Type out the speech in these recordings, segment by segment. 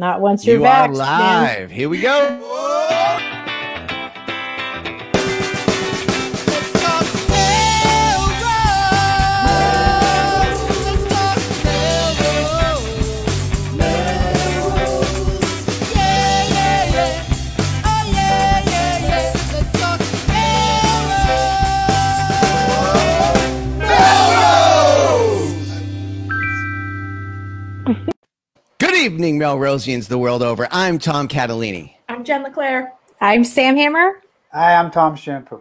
Not once you're you back. are live. Here we go. Evening, Melrosians the world over. I'm Tom Catalini. I'm Jen LeClaire. I'm Sam Hammer. Hi, I'm Tom Shampoo.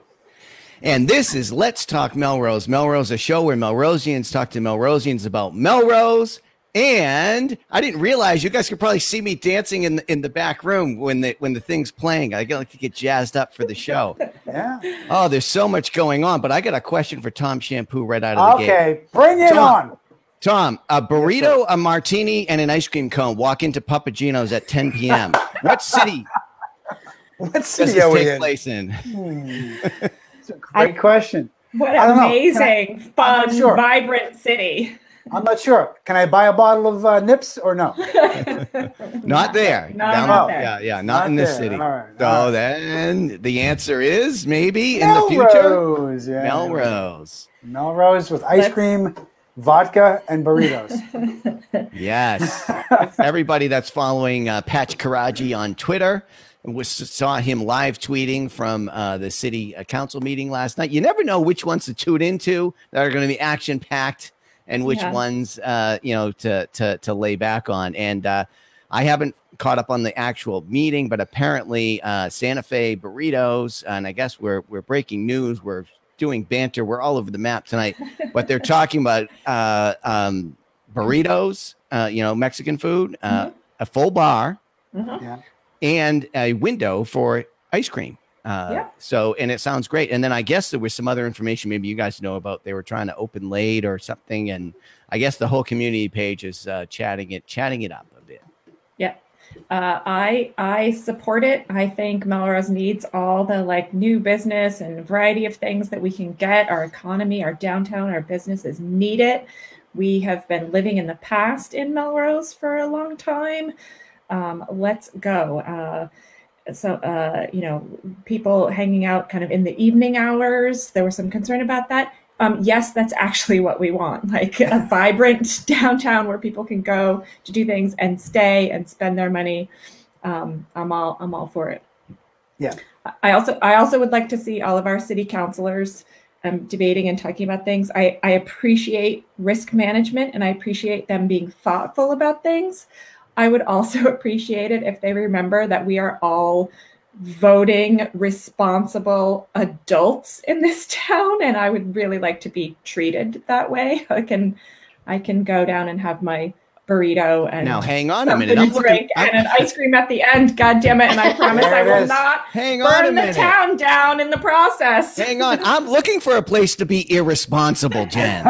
And this is Let's Talk Melrose. Melrose, a show where Melrosians talk to Melrosians about Melrose. And I didn't realize you guys could probably see me dancing in the, in the back room when the when the thing's playing. I like to get jazzed up for the show. Yeah. Oh, there's so much going on. But I got a question for Tom Shampoo right out of the gate. Okay, bring it Tom. on. Tom, a burrito, a martini, and an ice cream cone walk into Papagino's at 10 p.m. what city What does city this are we take in? place in? That's a great question. What I don't know. Can I- amazing, I'm fun, sure. vibrant city. I'm not sure. Can I buy a bottle of uh, Nips or no? Not there. No, Down- not there. Yeah, yeah, not, Not in this there. city. All right, So all right. then the answer is maybe in the future Melrose, yeah. Melrose. Melrose with ice Let's- cream, vodka, and burritos. Yes. Everybody that's following uh, Patch Karaji on Twitter was saw him live tweeting from uh, the city uh, council meeting last night. You never know which ones to tune into that are going to be action packed and which Yeah. ones uh, you know to to to lay back on. And uh, I haven't caught up on the actual meeting, but apparently uh, Santa Fe burritos, and I guess we're we're breaking news. We're doing banter. We're all over the map tonight, but they're talking about uh, um, burritos, uh, you know, Mexican food, uh, a full bar, Mhm. Yeah. and a window for ice cream. Uh, Yeah. So, and it sounds great. And then I guess there was some other information maybe you guys know about. They were trying to open late or something, and I guess the whole community page is uh, chatting it, chatting it up a bit. Yeah. Uh, I I support it. I think Melrose needs all the like new business and variety of things that we can get. Our economy, our downtown, our businesses need it. We have been living in the past in Melrose for a long time. Um, let's go. Uh, so uh, you know, people hanging out kind of in the evening hours. There was some concern about that. Um, yes, that's actually what we want, like a vibrant downtown where people can go to do things and stay and spend their money. Um, I'm all I'm all for it. Yeah. I also I also would like to see all of our city councilors um, debating and talking about things. I, I appreciate risk management and I appreciate them being thoughtful about things. I would also appreciate it if they remember that we are all voting responsible adults in this town and I would really like to be treated that way. I can I can go down and have my burrito and Now, hang on a minute. I'm to looking. drink I'm- and an ice cream at the end. God damn it! And I promise I will is. not hang on burn the minute. town down in the process. Hang on. I'm looking for a place to be irresponsible, Jen.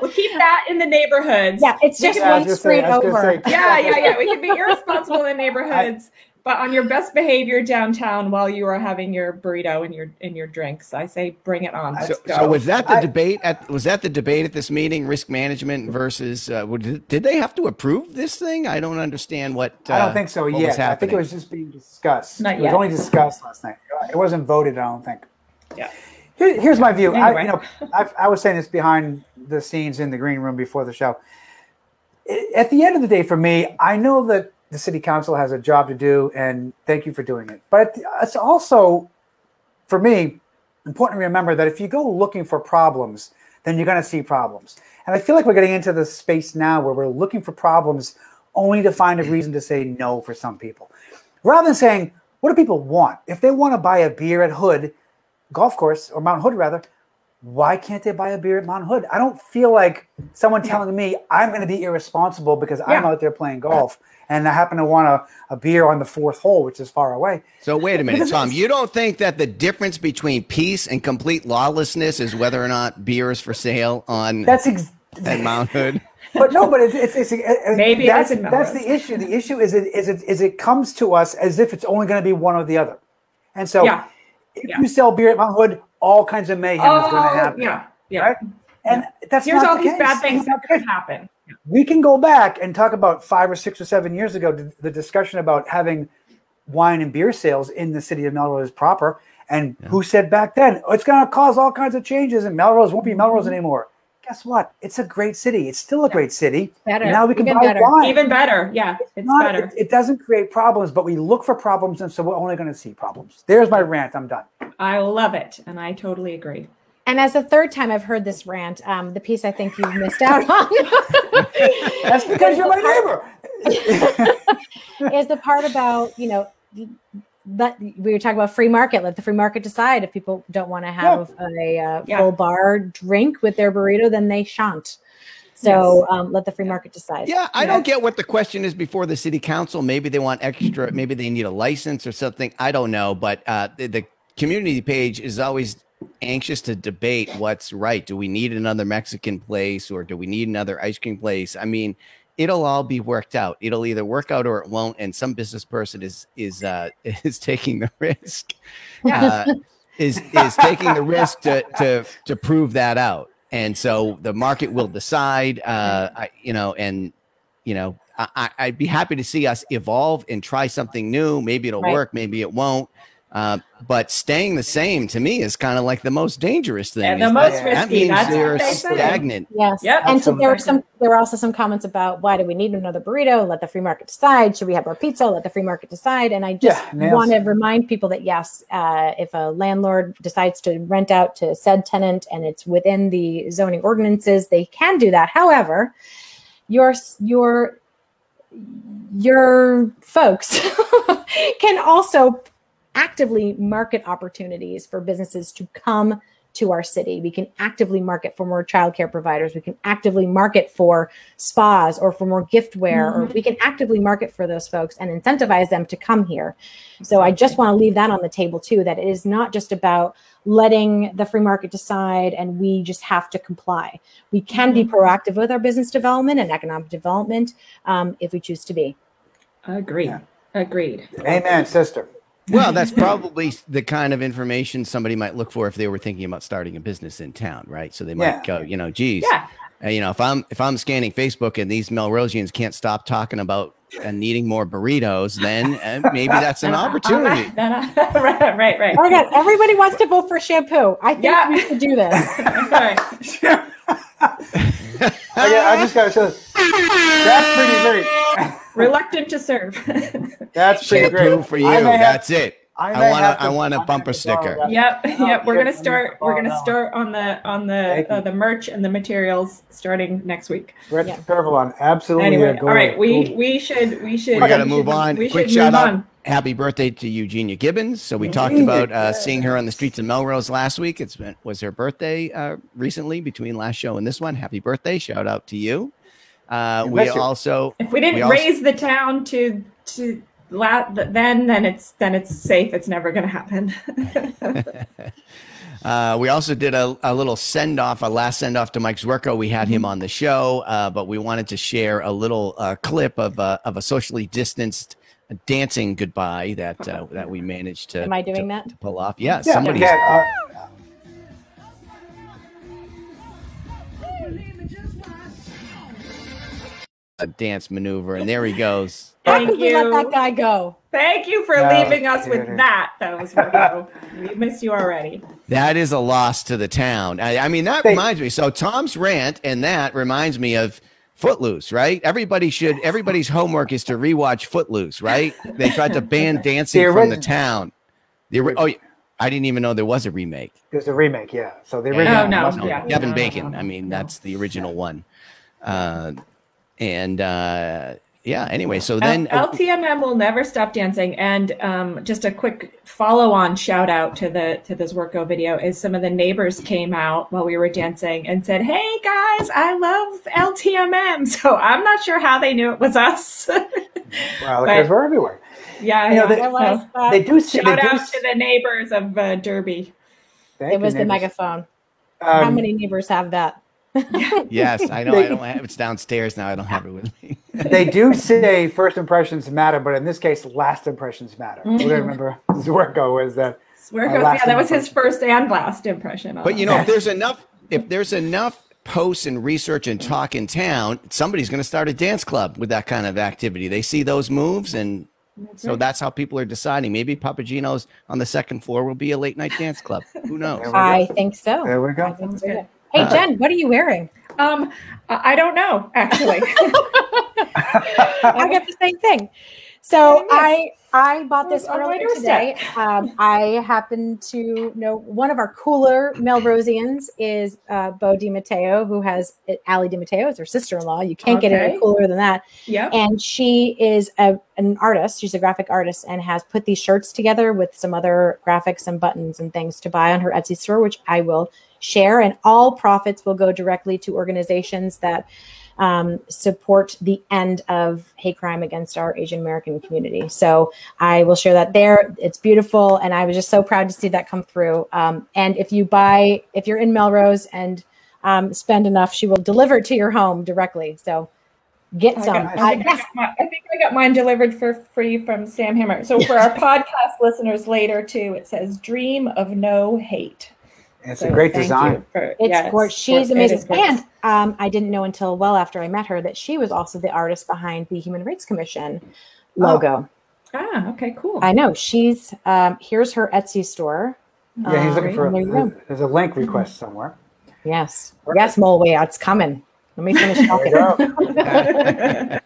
We'll keep that in the neighborhoods. Yeah, it's just Yeah, one street saying- I was gonna over. say- yeah, yeah, yeah. We can be irresponsible in neighborhoods, but on your best behavior downtown while you are having your burrito and your and your drinks. I say bring it on. So, Let's go. so was that the I- debate at was that the debate at this meeting? Risk management versus uh, would- did they have to approve this thing? I don't understand what. Uh, I don't think so what yet. I think it was just being discussed. Not it was only discussed last night. It wasn't voted. I don't think. Yeah. Here, here's my view. I, you know, I, I was saying this behind the scenes in the green room before the show. At the end of the day, for me, I know that the city council has a job to do, and thank you for doing it. But it's also, for me, important to remember that if you go looking for problems, then you're going to see problems. And I feel like we're getting into this space now where we're looking for problems only to find a reason to say no for some people. Rather than saying, what do people want? If they want to buy a beer at Hood Golf Course or Mount Hood, rather, why can't they buy a beer at Mount Hood? I don't feel like someone telling me I'm going to be irresponsible because I'm out there playing golf and I happen to want a, a beer on the fourth hole, which is far away. So wait a minute, Tom. You don't think that the difference between peace and complete lawlessness is whether or not beer is for sale on That's ex- at Mount Hood? but no, but it's it's, it's uh, Maybe that's is that's the issue. The issue is it is it is it comes to us as if it's only going to be one or the other, and so Yeah. if Yeah. you sell beer at Mount Hood, all kinds of mayhem is going to Oh, happen. yeah, yeah. Right? And that's Here's not all the these case. bad things that could happen. We can go back and talk about five or six or seven years ago the, the discussion about having wine and beer sales in the city of Melrose proper. And who said back then, oh, it's going to cause all kinds of changes and Melrose won't be Melrose Mm-hmm. anymore. Guess what? It's a great city. It's still a great city. Better. And now we can Even buy better. wine. Even better. Yeah, it's Not- better. It, it doesn't create problems, but we look for problems, and so we're only going to see problems. There's my rant. I'm done. I love it, and I totally agree. And as the third time I've heard this rant, um, the piece I think you've missed out on That's because you're my neighbor. is the part about you know let we were talking about free market let the free market decide if people don't want to have a uh, Yeah. full bar drink with their burrito then they shan't so um, let the free market decide Yeah, I Yeah. don't get what the question is before the city council. Maybe they want extra, maybe they need a license or something. I don't know. But uh, the, the community page is always anxious to debate what's right. Do we need another Mexican place or do we need another ice cream place? I mean, it'll all be worked out. It'll either work out or it won't. And some business person is is uh, is taking the risk. Uh, is is taking the risk to to to prove that out. And so the market will decide. Uh, I, you know, and you know, I, I'd be happy to see us evolve and try something new. Maybe it'll Right. work, maybe it won't. Uh, but staying the same to me is kind of like the most dangerous thing. Yeah, the most that, risky, that means that's they're they say. stagnant. yes Yep. and so there were some there were also some comments about why do we need another burrito let the free market decide should we have more pizza let the free market decide and i just Yeah, want to remind people that yes uh, if a landlord decides to rent out to said tenant and it's within the zoning ordinances they can do that however your your your folks can also actively market opportunities for businesses to come to our city. We can actively market for more childcare providers. We can actively market for spas or for more giftware, or we can actively market for those folks and incentivize them to come here. So I just want to leave that on the table too, that it is not just about letting the free market decide and we just have to comply. We can be proactive with our business development and economic development um, if we choose to be. Agreed. Yeah. Agreed. Amen, sister. Well, that's probably the kind of information somebody might look for if they were thinking about starting a business in town, right? So they might Yeah. go, you know, geez, Yeah. uh, you know, if I'm if I'm scanning Facebook and these Melrosians can't stop talking about uh, needing more burritos, then uh, maybe that's an opportunity. right. Right, right, right. Oh my God, everybody wants to vote for shampoo. I think Yeah. we should do this. Okay. I, I just got to show. this. That's pretty great. Reluctant to serve. That's pretty Shampoo great. for you. I may have- That's it. I I want have. I want I a may bumper have to borrow sticker. that. yep, No, yep. We're gonna start. to We're gonna start on the on the uh, the merch and the materials starting next week. Brett Yeah. Curvilon, absolutely. Anyway, a gold- all right. We gold- we should we should We got to we move should- on. We Quick should shout out. on. Happy birthday to Eugenia Gibbons. So we talked about uh, seeing her on the streets of Melrose last week. It's was her birthday uh, recently between last show and this one. Happy birthday! Shout out to you. Uh, We we miss you. also If we didn't We also- raise the town to to la- then then it's then it's safe. It's never gonna happen. Uh, we also did a, a little send off, a last send off to Mike Zwerko. We had Mm-hmm. him on the show, uh, but we wanted to share a little uh, clip of a, of a socially distanced dancing goodbye that uh, that we managed to. Am I doing to- that? to pull off? Yeah, Yeah, somebody's yeah, a dance maneuver, and there he goes. How Thank could we let that guy go? Thank you for No, leaving us with dude. that. That was Virgo. we missed you already. That is a loss to the town. I, I mean, that They- reminds me. So Tom's rant and that reminds me of Footloose, right? Everybody should. Everybody's homework is to rewatch Footloose, right? They tried to ban dancing The from the town. The ori- oh. I didn't even know there was a remake. There's a remake, yeah. So the Yeah. original Oh, no, must be- yeah. Kevin no, Bacon. I mean, that's the original one. Uh, and uh, yeah. Anyway, so then uh, LTMM will never stop dancing. And um, just a quick follow-on shout out to the to this Zwerko video is some of the neighbors came out while we were dancing and said, "Hey guys, I love LTMM." So I'm not sure how they knew it was us. Well, because we're everywhere. yeah, You know, they- It So, was, uh, They do see. shout they do out to the neighbors of uh, Derby. it was the neighbors. megaphone. How Um, many neighbors have that? Yes, I know. They- I don't have it's downstairs now. I don't have it with me. they do say first impressions matter, but in this case, last impressions matter. We're gonna remember Zwerko was that. Swear Uh, goes, yeah, that was his first and last impression. But you know, if there's enough, if there's enough posts and research and talk in town, somebody's going to start a dance club with that kind of activity. They see those moves, and That's so right. that's how people are deciding. Maybe Papagino's on the second floor will be a late night dance club. Who knows? There we go. I think so. There we go. Think Sounds so. good. Hey, Uh, Jen, what are you wearing? Um, I I don't know actually. I get the same thing. So I I bought this On my earlier today. Um, I happen to know one of our cooler Melrosians is uh, Bo DiMatteo, who has Allie DiMatteo is her sister-in-law. You can't get any cooler than that. yep. And she is a, an artist. She's a graphic artist and has put these shirts together with some other graphics and buttons and things to buy on her Etsy store, which I will share. And all profits will go directly to organizations that um, support the end of hate crime against our Asian American community. So I will share that there. It's beautiful. And I was just so proud to see that come through. Um, and if you buy, if you're in Melrose and um, spend enough, she will deliver it to your home directly. So get I, some. got, I- I, think I, got my, I think I got mine delivered for free from Sam Hammer. So for our podcast listeners later too, it says "Dream of No Hate." It's So a great design. for- It's yes, gorgeous. She's it amazing. gorgeous. And um, I didn't know until well after I met her that she was also the artist behind the Human Rights Commission logo. ah, okay, cool. I know. She's um, here's her Etsy store. Yeah, he's Um, looking for. there you go. there's a link request somewhere. Yes. Yes, Mulway, it's coming. Let me finish talking.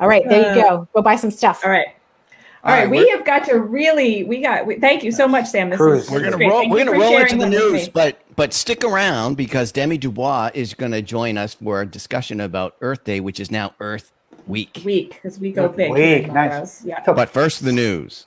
All right, there you go. Go buy some stuff. All right. All right, we have got to really. We got. We, thank you so much, Sam. This Cruise. is We're gonna roll. Thank We're gonna roll into the news, but but stick around because Demi Dubois is going to join us for a discussion about Earth Day, which is now Earth Week. week because we go big. Week, nice. Yeah. But first, the news.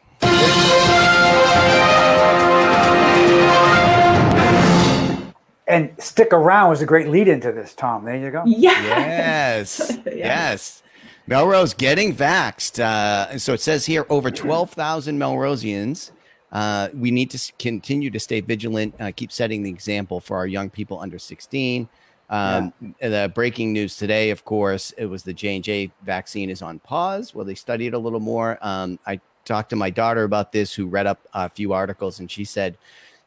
And stick around was a great lead into this, Tom. There you go. Yes. Yes, yes. Melrose getting vaxxed. Uh, so it says here over 12,000 Melrosians. Uh, we need to continue to stay vigilant, uh, keep setting the example for our young people under 16. Um, The breaking news today, of course, it was the J and J vaccine is on pause. Well, they studied a little more. Um, I talked to my daughter about this, who read up a few articles, and she said,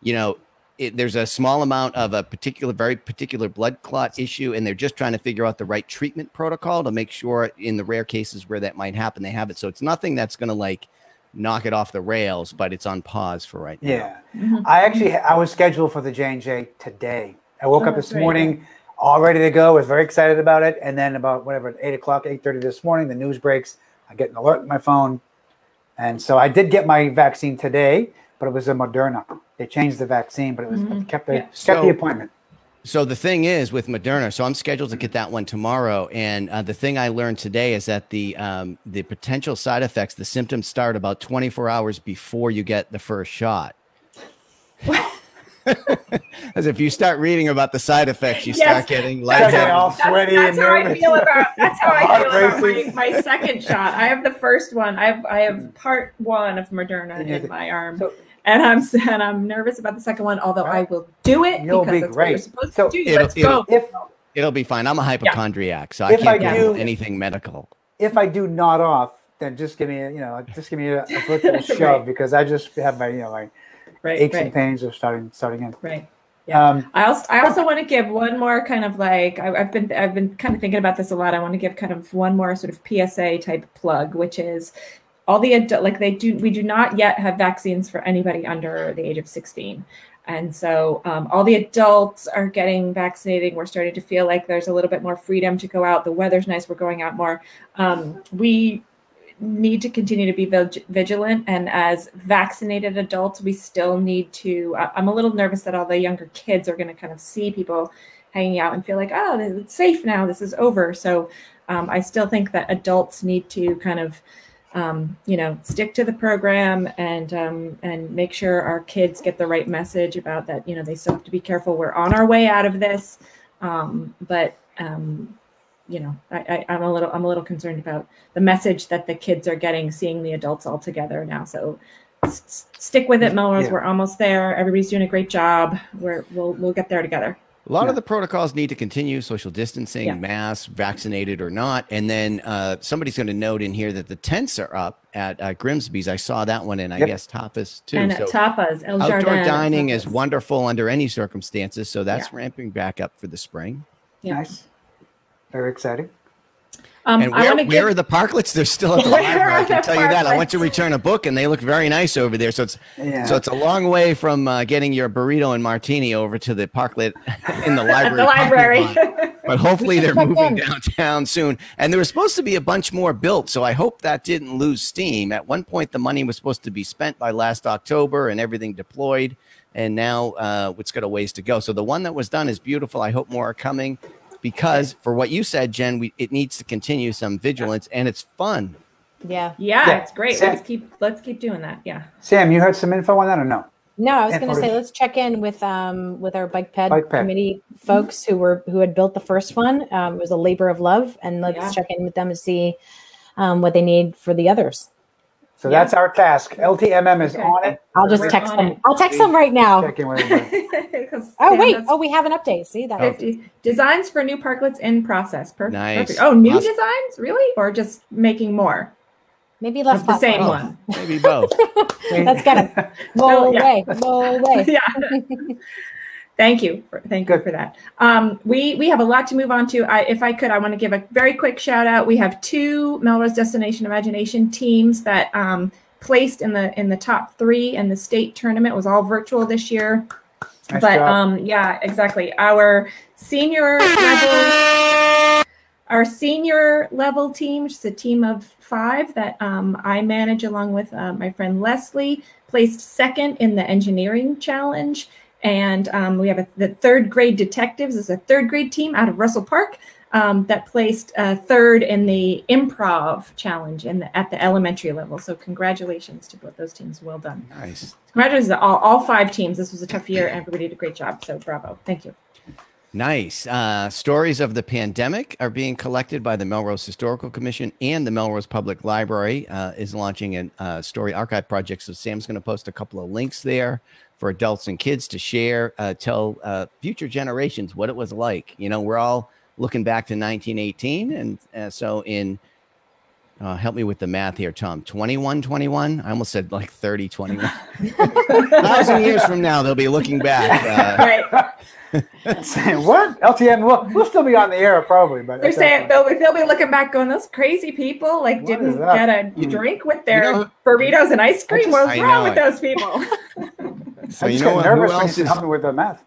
you know, it, there's a small amount of a particular, very particular blood clot issue, and they're just trying to figure out the right treatment protocol to make sure, in the rare cases where that might happen, they have it. So it's nothing that's going to like knock it off the rails, but it's on pause for right now. Yeah. Mhm. I actually I was scheduled for the J and J today. I woke Oh, up this great. morning, all ready to go. Was very excited about it, and then about whatever eight o'clock, eight thirty this morning, the news breaks. I get an alert on my phone, and so I did get my vaccine today, but it was a Moderna. They changed the vaccine, but it was Mhm. kept the Yeah. kept So- the appointment. So the thing is with Moderna, so I'm scheduled to get that one tomorrow, and uh, the thing I learned today is that the um, the potential side effects, the symptoms start about 24 hours before you get the first shot. As if you start reading about the side effects, you Yes. start getting Start getting all That's, sweaty that's and how I feel about. That's how I feel about my, my second shot. I have the first one. I have I have part one of Moderna in my arm, so- and I'm and I'm nervous about the second one. Although I will do it You'll because be that's what you're great. supposed So to do. it'll- Let's it'll- go. If It'll be fine. I'm a hypochondriac, so I If can't I do do- anything medical. if I do not off, then just give me a, you know just give me a, a virtual shove Right. because I just have my you know my Right, aches right, and pains are starting starting in. right. Yeah. Um, I also I also want to give one more kind of like I, I've been I've been kind of thinking about this a lot. I want to give kind of one more sort of PSA type plug, which is all the adult like they do we do not yet have vaccines for anybody under the age of 16 and so um, all the adults are getting vaccinated we're starting to feel like there's a little bit more freedom to go out the weather's nice we're going out more um, we need to continue to be vig- vigilant and as vaccinated adults we still need to i'm a little nervous that all the younger kids are going to kind of see people hanging out and feel like oh it's safe now this is over. So um, i still think that adults need to kind of um, you know stick to the program and um, and make sure our kids get the right message about that you know they still have to be careful we're on our way out of this. Um, but um, you know I, I, i'm a little i'm a little concerned about the message that the kids are getting seeing the adults all together now so s- s- stick with it melrose Yeah. we're almost there everybody's doing a great job we're we'll, we'll get there together A lot Yeah. of the protocols need to continue social distancing, Yeah. masks, vaccinated or not. And then uh, somebody's going to note in here that the tents are up at uh, Grimsby's. I saw that one, and I Yep. guess Tapas too. and So at Tapas, El outdoor Jardin, dining is wonderful under any circumstances. So that's Yeah. ramping back up for the spring. Yeah. Nice. Very exciting. Um, and I where, want to where give are the parklets? They're still at the library. I can the tell you that. I went to return a book, and they look very nice over there. So it's Yeah. so it's a long way from uh, getting your burrito and martini over to the parklet in the library. at the library. but hopefully they're moving in. downtown soon. And there was supposed to be a bunch more built, so I hope that didn't lose steam. At one point, the money was supposed to be spent by last October and everything deployed, and now uh, it's got a ways to go. So the one that was done is beautiful. I hope more are coming because, for what you said, Jen, we, it needs to continue some vigilance, and it's fun. Yeah. yeah, Yeah. it's great. Sam- Let's keep let's keep doing that. Yeah. Sam, you heard some info on that or no? No, I was going to say let's check in with um with our bike ped, Bike ped. committee folks who were who had built the first one. Um, it was a labor of love, and let's Yeah. check in with them to see um, what they need for the others. So Yeah. that's our task. LTMM is Okay. on it. I'll just We're text them. it. I'll text them right now. Check in with everybody. 'Cause Oh Sam wait! Oh, we have an update. See that? 50 designs for new parklets in process. Perfect. Nice. perfect. Oh, new Awesome. designs, really, or just making more Maybe less the same platform. One? Maybe both. Let's get them. Roll Oh, away. Roll away. yeah. Thank you. For, thank you for that. Um, we we have a lot to move on to. I, if I could, I want to give a very quick shout out. We have two Melrose Destination Imagination teams that um, placed in the in the top three in the state tournament. It was all virtual this year. Nice but job. um yeah exactly our senior level our senior level team which is a team of five that um, i manage along with uh, my friend leslie placed second in the engineering challenge and um, we have a, the third grade detectives is a third grade team out of russell park um, that placed uh, third in the improv challenge in the, at the elementary level so congratulations to both those teams well done Nice. Congratulations to all, all five teams. This was a tough year, and everybody did a great job. So bravo. Thank you. Nice. Uh, stories of the pandemic are being collected by the Melrose Historical Commission and the Melrose Public Library uh, is launching a uh, story archive project. So Sam's going to post a couple of links there for adults and kids to share, uh, tell uh, future generations what it was like. You know, we're all looking back to 1918, and uh, so in uh, help me with the math here, Tom. 21, 21. I almost said like 30, 21. thousand years from now, they'll be looking back. Uh, Right. Saying, what? LTM, we'll, we'll still be on the air probably, but they're saying they'll be- they'll be looking back, going, "Those crazy people like What didn't get a hmm. You- drink with their know- burritos and ice cream. just- What's I wrong know with it. those people?" so you know what, nervous who else is help with the math.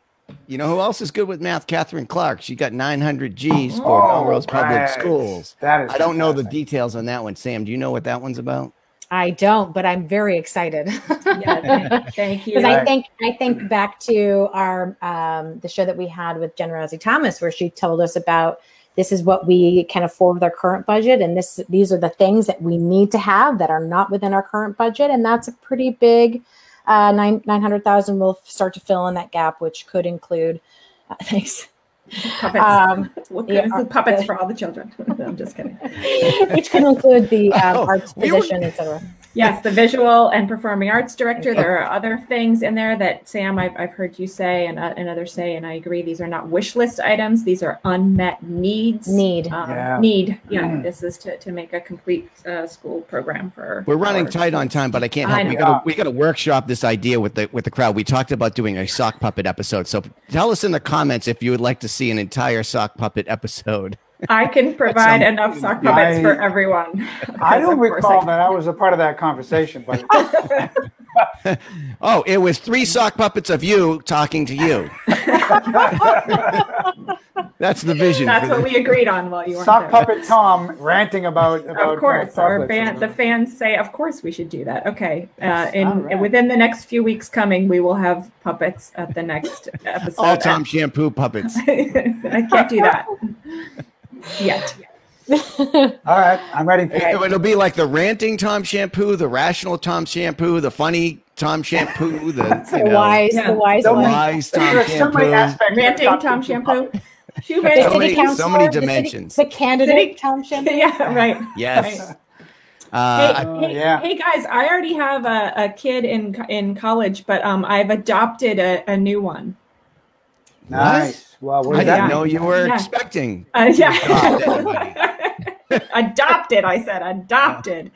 You know who else is good with math? Katherine Clark. She got 900 G's for Oh, Melrose Public. Schools. That is I don't know the details on that one. Sam, do you know what that one's about? I don't, but I'm very excited. yeah, thank you. because I think I think back to our um, the show that we had with Jen Rosie Thomas, where she told us about this is what we can afford with our current budget, and this these are the things that we need to have that are not within our current budget, and that's a pretty big uh, nine nine hundred thousand. We'll start to fill in that gap, which could include uh, thanks, puppets. um, yeah, include puppets the- for all the children. I'm just kidding. which could include the um, Oh, arts we position, etc. Yes, the visual and performing arts director. There are other things in there that Sam, I've, I've heard you say and, uh, and others say, and I agree. These are not wish list items. These are unmet needs. Need. Um, Yeah. Need. Yeah. Mm. This is to, to make a complete uh, school program for. We're running our tight on time, but I can't I help. We got to we got to workshop this idea with the with the crowd. We talked about doing a sock puppet episode. So tell us in the comments if you would like to see an entire sock puppet episode. I can provide some- enough sock puppets I- for everyone. I don't recall I- that I was a part of that conversation, but Oh, it was three sock puppets of you talking to you. That's the vision. That's what the- we agreed on while you weren't sock there. puppet Tom ranting about about Of course, uh, our chocolates ban- and- the fans say, of course we should do that. Okay, uh, in All right. within the next few weeks coming, we will have puppets at the next episode. all Tom shampoo puppets. I can't do that yet. All right, I'm ready. It, it'll be like the ranting Tom shampoo, the rational Tom shampoo, the funny Tom shampoo, the The you know, wise, Yeah. the wise the wise Tom There are so many shampoo. Ranting Tom Tom Shampoo. shampoo. Too many. So many- so councilor, many the city- dimensions. The, candidate, City- Tom Shampoo. yeah, right. Yes. Right. Uh, hey, Uh, hey, yeah. hey, guys! I already have a, a kid in in college, but um, I've adopted a, a new one. Nice. Well, I didn't that? know you were Yeah. expecting. Uh, yeah. adopted, I said, adopted.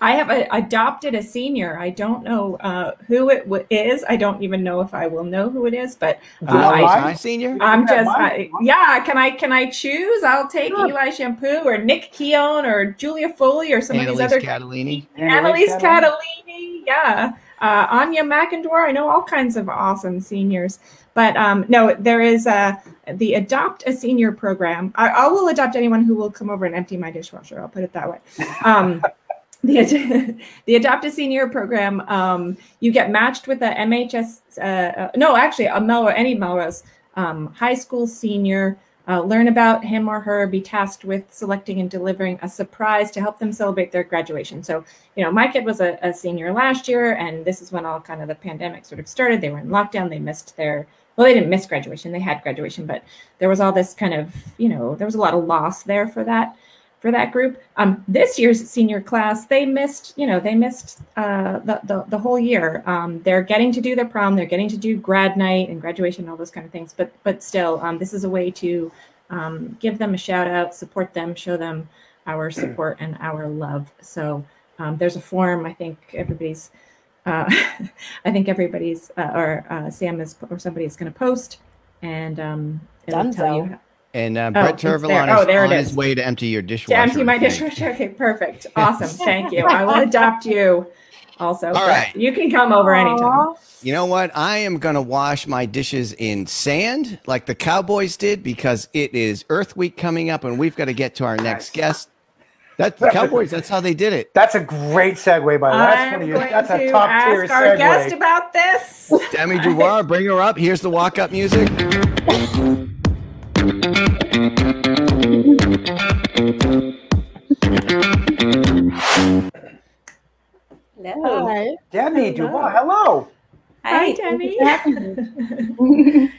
I have a, adopted a senior. I don't know uh, who it w- is. I don't even know if I will know who it is, but Do uh, want I, mine? Hi, senior. I'm You just, mine? I, yeah. Can I can I choose? I'll take Sure. Eli Shampoo or Nick Keown or Julia Foley or some of Annalise these other Catalini. Annalise Catalini? Catalini, yeah. Uh, Anya McIndore. I know all kinds of awesome seniors. But um, no, there is uh, the Adopt a Senior program. I, I will adopt anyone who will come over and empty my dishwasher. I'll put it that way. Um, the, the Adopt a Senior program, um, you get matched with a MHS, uh, uh, no, actually, a Melrose, any Melrose um, high school senior. Uh, learn about him or her, be tasked with selecting and delivering a surprise to help them celebrate their graduation. So, you know, my kid was a, a senior last year, and this is when all kind of the pandemic sort of started. They were in lockdown, they missed their well, they didn't miss graduation, they had graduation, but there was all this kind of, you know, there was a lot of loss there for that for that group. Um, this year's senior class, they missed, you know, they missed uh, the, the the whole year. Um, they're getting to do their prom, they're getting to do grad night and graduation, and all those kind of things. But but still, um, this is a way to um, give them a shout out, support them, show them our support and our love. So um, there's a form. I think everybody's. Uh, I think everybody's uh, or uh, Sam is or somebody is going to post, and um, it'll tell you And uh, Oh, Brett it's there. Oh, is there it on his way to empty your dishwasher. to empty my dishwasher. Okay, perfect, awesome. Thank you. I will adopt you. Also, All Brett. right. you can come over anytime. You know what? I am going to wash my dishes in sand like the Cowboys did because it is Earth Week coming up and we've got to get to our next Nice. guest. That's the Cowboys. That's how they did it. That's a great segue, by the way. That's one of your, going that's a to top tier ask our guest segue. about this. Demi Dubois, bring her up. Here's the walk up music. Hello. Hi. Demi Hello. Dubois, hello. Hi, Demi.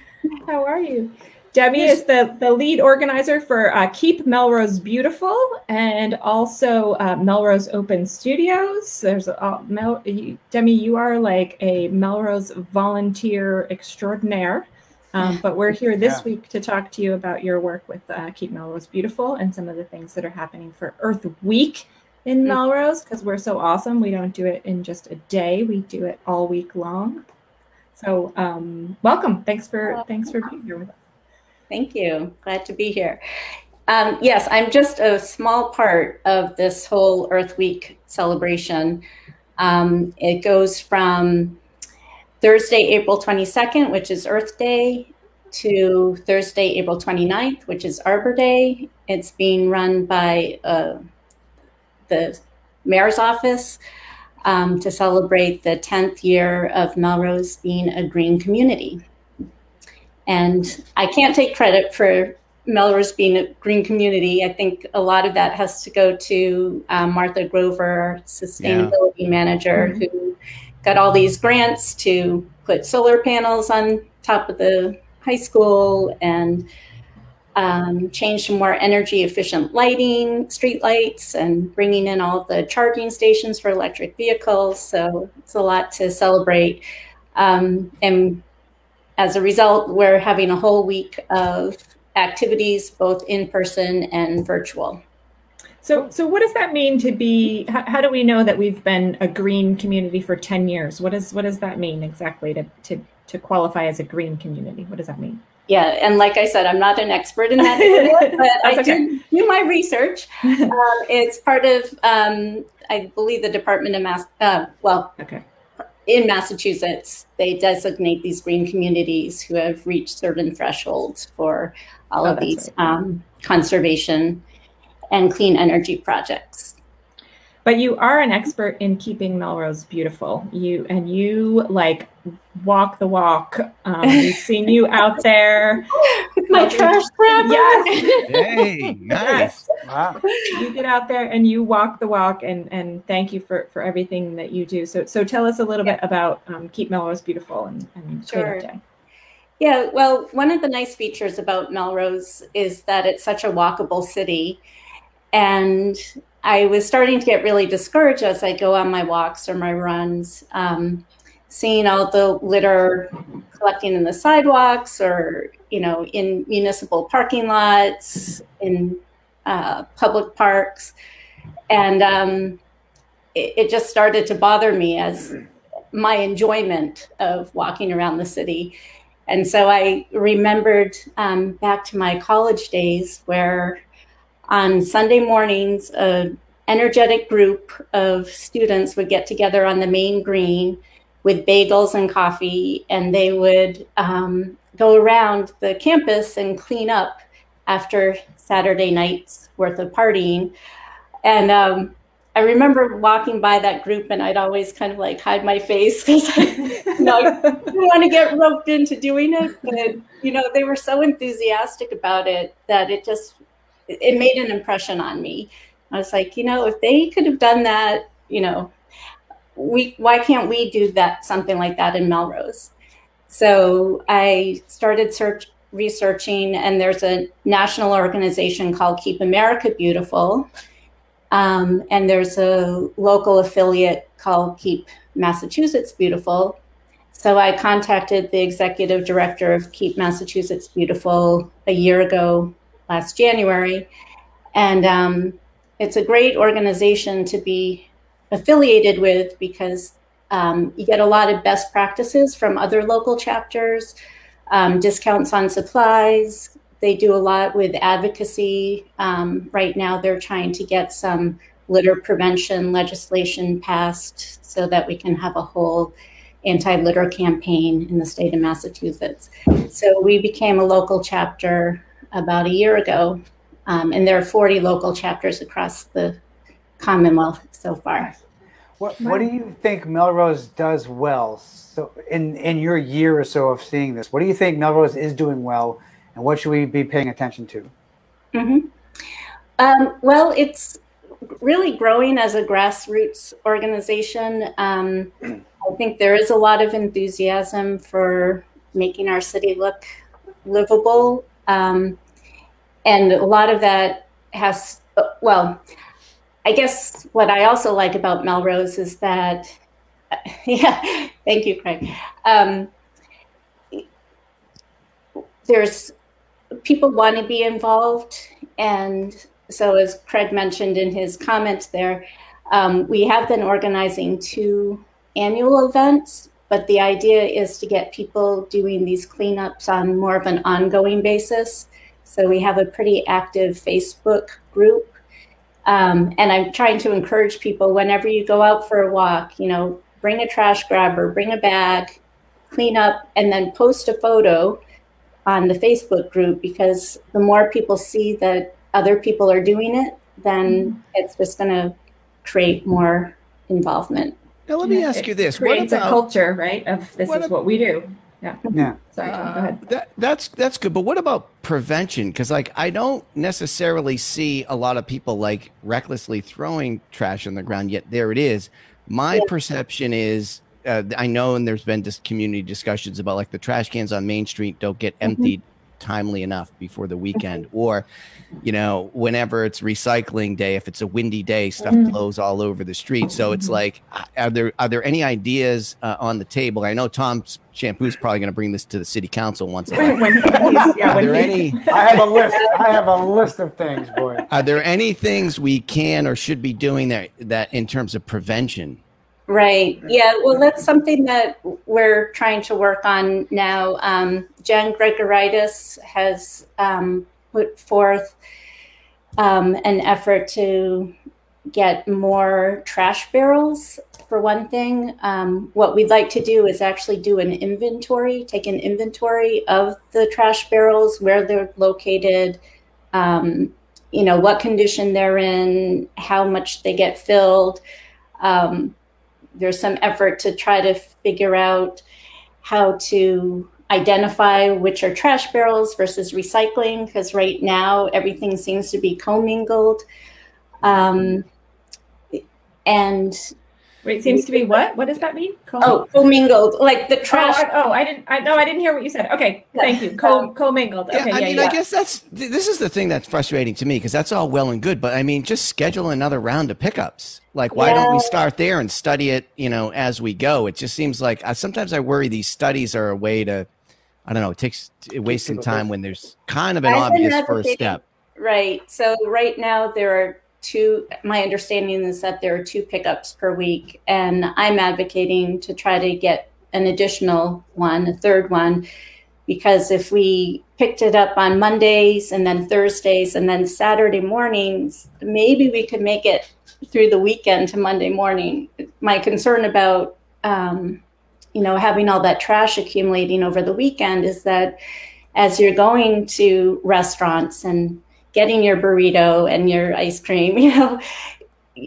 How are you? Debbie is the, the lead organizer for uh, Keep Melrose Beautiful and also uh, Melrose Open Studios. There's uh, Mel, you, Demi, you are like a Melrose volunteer extraordinaire. Um, but we're here this Yeah. week to talk to you about your work with uh, Keep Melrose Beautiful and some of the things that are happening for Earth Week in Mm. Melrose because we're so awesome. We don't do it in just a day; we do it all week long. So, um, welcome. Thanks for thanks for being here with us. Thank you. Glad to be here. Um, yes, I'm just a small part of this whole Earth Week celebration. Um, it goes from Thursday, April 22nd, which is Earth Day, to Thursday, April 29th, which is Arbor Day. It's being run by uh, the mayor's office um, to celebrate the 10th year of Melrose being a green community. And I can't take credit for Melrose being a green community. I think a lot of that has to go to um, Martha Grover, sustainability manager, who got all these grants to put solar panels on top of the high school and um, change to more energy efficient lighting, street lights, and bringing in all the charging stations for electric vehicles. So it's a lot to celebrate. Um, and as a result, we're having a whole week of activities, both in person and virtual. So, so what does that mean to be? How, how do we know that we've been a green community for ten years? What does what does that mean exactly to to to qualify as a green community? What does that mean? Yeah, and like I said, I'm not an expert in that area, but I okay. did do my research. Um, it's part of, um, I believe, the Department of Mass. Uh, well, Okay. in Massachusetts, they designate these green communities who have reached certain thresholds for all Oh, of these right. um, conservation and clean energy projects. But you are an expert in keeping Melrose beautiful. You and you like walk the walk. Um, we've seen you out there. With my trash grabber. Yes. Hey, nice. Wow. you get out there and you walk the walk and and thank you for for everything that you do so so tell us a little bit about um, keep melrose beautiful and, and Sure. Day Yeah, well, one of the nice features about Melrose is that it's such a walkable city. And I was starting to get really discouraged as I go on my walks or my runs, um, seeing all the litter collecting in the sidewalks or, you know, in municipal parking lots, in uh, public parks. And um, it, it just started to bother me as my enjoyment of walking around the city. And so I remembered um, back to my college days where on Sunday mornings, an energetic group of students would get together on the main green with bagels and coffee, and they would um, go around the campus and clean up after Saturday night's worth of partying. And um, I remember walking by that group, and I'd always kind of like hide my face because I, you know, I didn't want to get roped into doing it. But you know, they were so enthusiastic about it that it just it made an impression on me. I was like, you know, if they could have done that, you know, we why can't we do that something like that in Melrose? So I started search researching, and there's a national organization called Keep America Beautiful, um, and there's a local affiliate called Keep Massachusetts Beautiful. So I contacted the executive director of Keep Massachusetts Beautiful a year ago, last January, and um, it's a great organization to be affiliated with because um, you get a lot of best practices from other local chapters, um, discounts on supplies. They do a lot with advocacy. Um, right now, they're trying to get some litter prevention legislation passed so that we can have a whole anti litter campaign in the state of Massachusetts. So we became a local chapter about a year ago, um, and there are 40 local chapters across the Commonwealth so far. What What do you think Melrose does well? So, in in your year or so of seeing this, what do you think Melrose is doing well, and what should we be paying attention to? Mm-hmm. Um, well, it's really growing as a grassroots organization. Um, I think there is a lot of enthusiasm for making our city look livable, um, and a lot of that has well I guess what I also like about Melrose is that, yeah, thank you, Craig. Um, there's people want to be involved, and so as Craig mentioned in his comments there, um, we have been organizing two annual events, but the idea is to get people doing these cleanups on more of an ongoing basis. So we have a pretty active Facebook group um, and I'm trying to encourage people whenever you go out for a walk, you know, bring a trash grabber, bring a bag, clean up, and then post a photo on the Facebook group because the more people see that other people are doing it, then mm-hmm. it's just going to create more involvement. Now, let me ask it you this: creates what about, a culture, right? Of this is what we do. Yeah. Yeah. Sorry, Tom, go ahead. That, that's that's good. But what about prevention? Because like I don't necessarily see a lot of people like recklessly throwing trash on the ground. Yet there it is. My yeah. perception is. Uh, I know, and there's been just community discussions about like the trash cans on Main Street don't get mm-hmm. Emptied timely enough before the weekend or you know whenever it's recycling day if it's a windy day stuff mm-hmm. blows all over the street so it's mm-hmm. like are there are there any ideas uh, on the table i know tom's shampoo is probably going to bring this to the city council once again. yeah, are there any i have a list i have a list of things boy are there any things we can or should be doing that that in terms of prevention Right. Yeah. Well, that's something that we're trying to work on now. Um, Jen Grigoraitis has um, put forth um, an effort to get more trash barrels, for one thing. Um, what we'd like to do is actually do an inventory, take an inventory of the trash barrels, where they're located, um, you know, what condition they're in, how much they get filled. Um, there's some effort to try to figure out how to identify which are trash barrels versus recycling because right now everything seems to be commingled. Um, and Wait, seems to be what? What does that mean? Co- oh, commingled, like the trash. Oh, I, oh, I didn't. I no, I didn't hear what you said. Okay, thank you. Co commingled. Okay, yeah, I yeah, mean, yeah. I guess that's this is the thing that's frustrating to me because that's all well and good, but I mean, just schedule another round of pickups. Like, why yeah. don't we start there and study it? You know, as we go. It just seems like uh, sometimes I worry these studies are a way to I don't know. It takes it wastes some time when there's kind of an I've obvious first advocating- step. Right. So right now there are two. My understanding is that there are two pickups per week, and I'm advocating to try to get an additional one, a third one, because if we picked it up on Mondays and then Thursdays and then Saturday mornings, maybe we could make it through the weekend to Monday morning. My concern about um, you know having all that trash accumulating over the weekend is that as you're going to restaurants and getting your burrito and your ice cream, you know,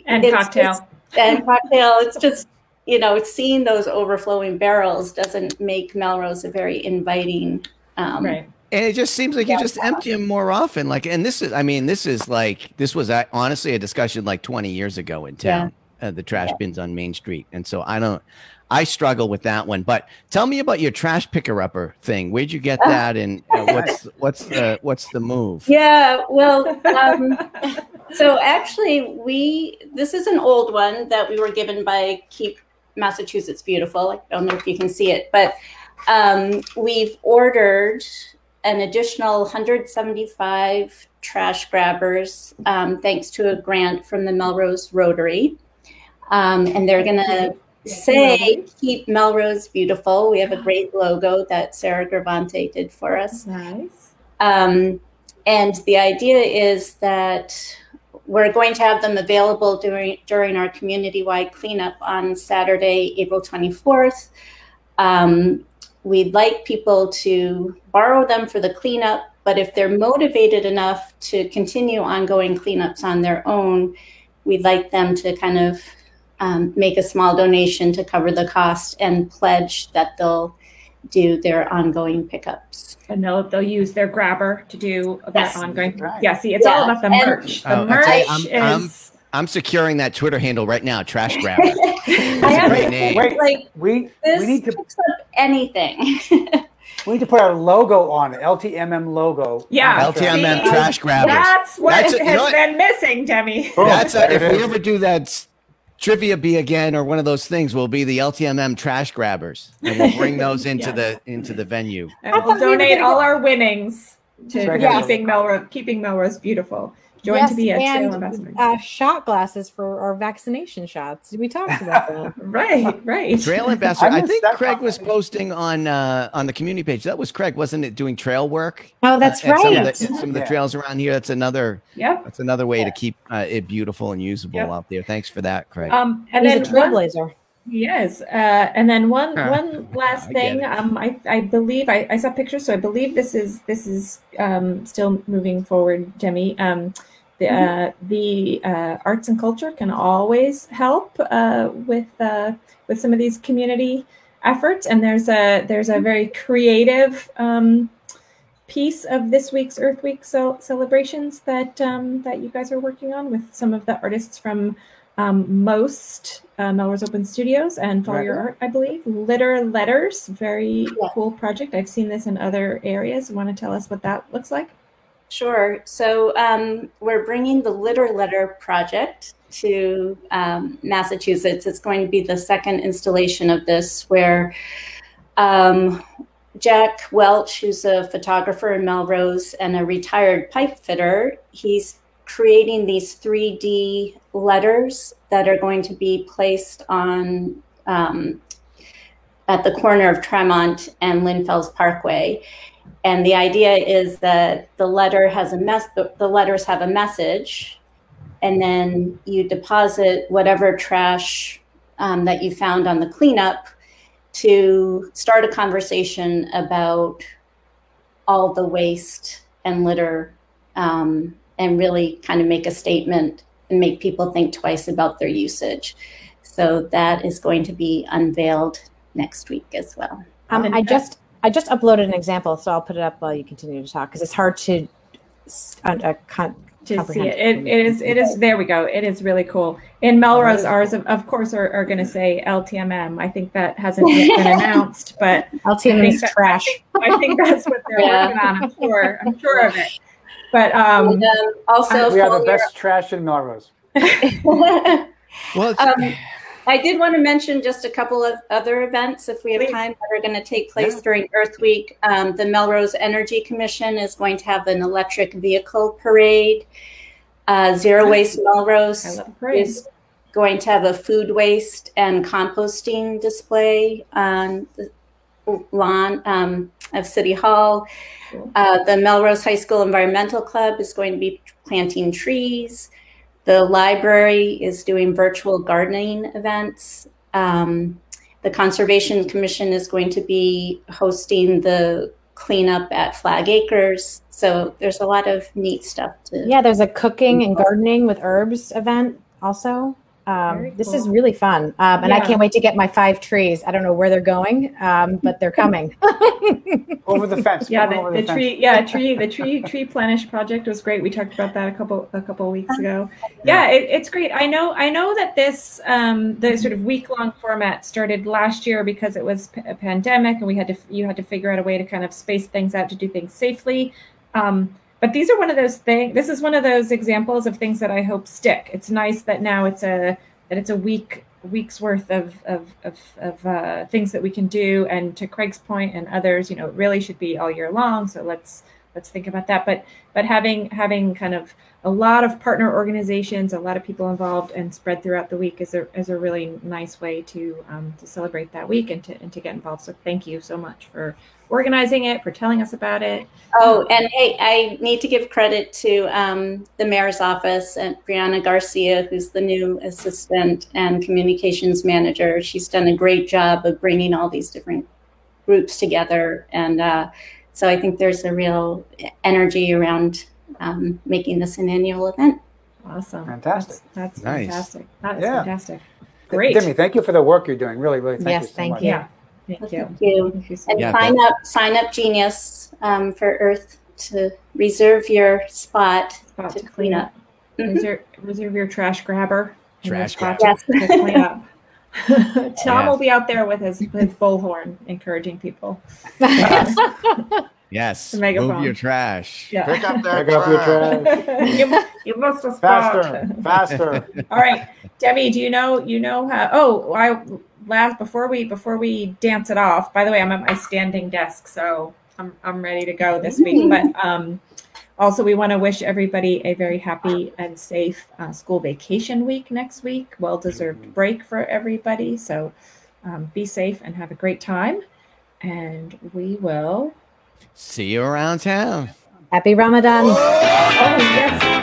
And it's cocktail. just- and cocktail. It's just you know, seeing those overflowing barrels doesn't make Melrose a very inviting. Um, right. And it just seems like you Yeah. just empty them more often. Like, and this is, I mean, this is like, this was uh, honestly a discussion like 20 years ago in town, uh, the trash bins on Main Street. And so I don't, I struggle with that one. But tell me about your trash picker upper thing. Where'd you get that? And uh, what's, what's the, what's the move? Yeah, well, um, so actually, we this is an old one that we were given by Keep Massachusetts Beautiful. I don't know if you can see it, but um, we've ordered an additional 175 trash grabbers um, thanks to a grant from the Melrose Rotary, um, and they're going to say keep Melrose beautiful. We have a great logo that Sarah Gravante did for us. Nice. Um, and the idea is that we're going to have them available during during our community-wide cleanup on Saturday, April 24th. Um, we'd like people to borrow them for the cleanup, but if they're motivated enough to continue ongoing cleanups on their own, we'd like them to kind of um, make a small donation to cover the cost and pledge that they'll do their ongoing pickups. And they'll they'll use their grabber to do that Yes. ongoing. Right. Yeah, see, it's all Yeah, about the and- merch. The Oh, merch tell you, I'm- I'm- is I'm securing that Twitter handle right now. Trash grabber. I That's a have great name. Wait, like we this we need to picks up anything. we need to put our logo on it. LTMM logo. Yeah. on the trash. LTMM See, trash grabbers. That's what That's a- you has know what? been missing, Demi. Boom. That's a, There if it we is. ever do that s- trivia bee again or one of those things, will be the LTMM trash grabbers, and we'll bring those into Yes. the into the venue. And we'll thought we donate all go- our winnings to Right. keeping Melrose keeping Melrose beautiful. Join to be a trail ambassador. and uh, shot glasses for our vaccination shots. We talked about that. right, right. Trail ambassador. I, missed think that Craig was posting on uh, on the community page. That was Craig, wasn't it? Doing trail work. Oh, that's at Some of, right. the, some of the Yeah. trails around here. That's another. Yep. That's another way to keep uh, it beautiful and usable Yep. out there. Thanks for that, Craig. Um, and He's a then one, trailblazer. Yes, uh, and then one Huh. one last I thing. it. Um, I, I believe I, I saw pictures, so I believe this is this is um, still moving forward, Demi. Um, the uh, the uh, arts and culture can always help uh, with uh, with some of these community efforts, and there's a there's a very creative. Um, piece of this week's Earth Week cel- celebrations that um, that you guys are working on with some of the artists from um, most uh, Melrose Open Studios and Follow Your Art, I believe. Litter Letters, very Yeah. cool project. I've seen this in other areas. Want to tell us what that looks like? Sure. So um, we're bringing the Litter Letter project to um, Massachusetts. It's going to be the second installation of this, where um, Jack Welch, who's a photographer in Melrose and a retired pipe fitter, he's creating these 3D letters that are going to be placed on um, at the corner of Tremont and Lynn Fells Parkway. And the idea is that the letter has a mess. The letters have a message, and then you deposit whatever trash um, that you found on the cleanup to start a conversation about all the waste and litter, um, and really kind of make a statement and make people think twice about their usage. So that is going to be unveiled next week as well. Um, I just I just uploaded an example, so I'll put it up while you continue to talk because it's hard to uh, uh, con- to see comprehend. it. It, it is. It is. There we go. It is really cool. In Melrose, ours of, of course are, are going to say LTMM. I think that hasn't yet been announced, but LTMM is that- trash. I think that's what they're Yeah. working on. I'm sure. I'm sure of it. But um, And, um, also, We are the follow best trash in Melrose. Well, Um, I did want to mention just a couple of other events, if we have Please. time, that are going to take place Yeah. during Earth Week. Um, the Melrose Energy Commission is going to have an electric vehicle parade. Uh, Zero Waste Melrose love the parade. is going to have a food waste and composting display on the lawn um, of City Hall. Uh, the Melrose High School Environmental Club is going to be planting trees. The library is doing virtual gardening events. Um, the Conservation Commission is going to be hosting the cleanup at Flag Acres. So there's a lot of neat stuff to. Yeah, there's a cooking and gardening with herbs event also. Um, Very this is really fun. Um, and I can't wait to get my five trees. I don't know where they're going, um, but they're coming. Over the fence. Yeah, put 'em the, over the fence. tree, yeah, tree, the tree, Tree-Plenish project was great. We talked about that a couple, a couple weeks ago. Yeah, it, it's great. I know, I know that this, um, the sort of week long format started last year because it was p- a pandemic and we had to, you had to figure out a way to kind of space things out to do things safely. Um, but these are one of those things. This is one of those examples of things that I hope stick. It's nice that now it's a that it's a week week's worth of of of, of uh, things that we can do. And to Craig's point and others, you know, it really should be all year long. So let's let's think about that. But but having having kind of a lot of partner organizations, a lot of people involved, and spread throughout the week is a is a really nice way to um, to celebrate that week and to and to get involved. So thank you so much for organizing it, for telling us about it. Oh, and hey, I need to give credit to um, the mayor's office and Brianna Garcia, who's the new assistant and communications manager. She's done a great job of bringing all these different groups together. And uh, so I think there's a real energy around um, making this an annual event. Awesome. Fantastic. That's, that's Nice. fantastic. That is Yeah. fantastic. Great. Demi, thank you for the work you're doing. Really, really thank Yes, you so thank much. you. Yeah. Thank you. Thank you. Thank you so And Yeah, sign up, SignUpGenius um, for Earth to reserve your spot Spot to clean up. Mhm. Reserve, reserve your trash grabber. Trash grabber. to- to clean up. Tom Yeah. will be out there with his, his bullhorn, encouraging people. Yes. The megaphone. Move your trash. Yeah. Pick up that Pick up your trash. trash. you, you must have. Faster, faster. All right, Debbie, do you know you know how? Oh, I last before we before we dance it off. By the way, I'm at my standing desk, so I'm I'm ready to go this week. But um, also, we want to wish everybody a very happy and safe uh, school vacation week next week. Well deserved break for everybody. So um, be safe and have a great time. And we will. See you around town. Happy Ramadan. Oh yes,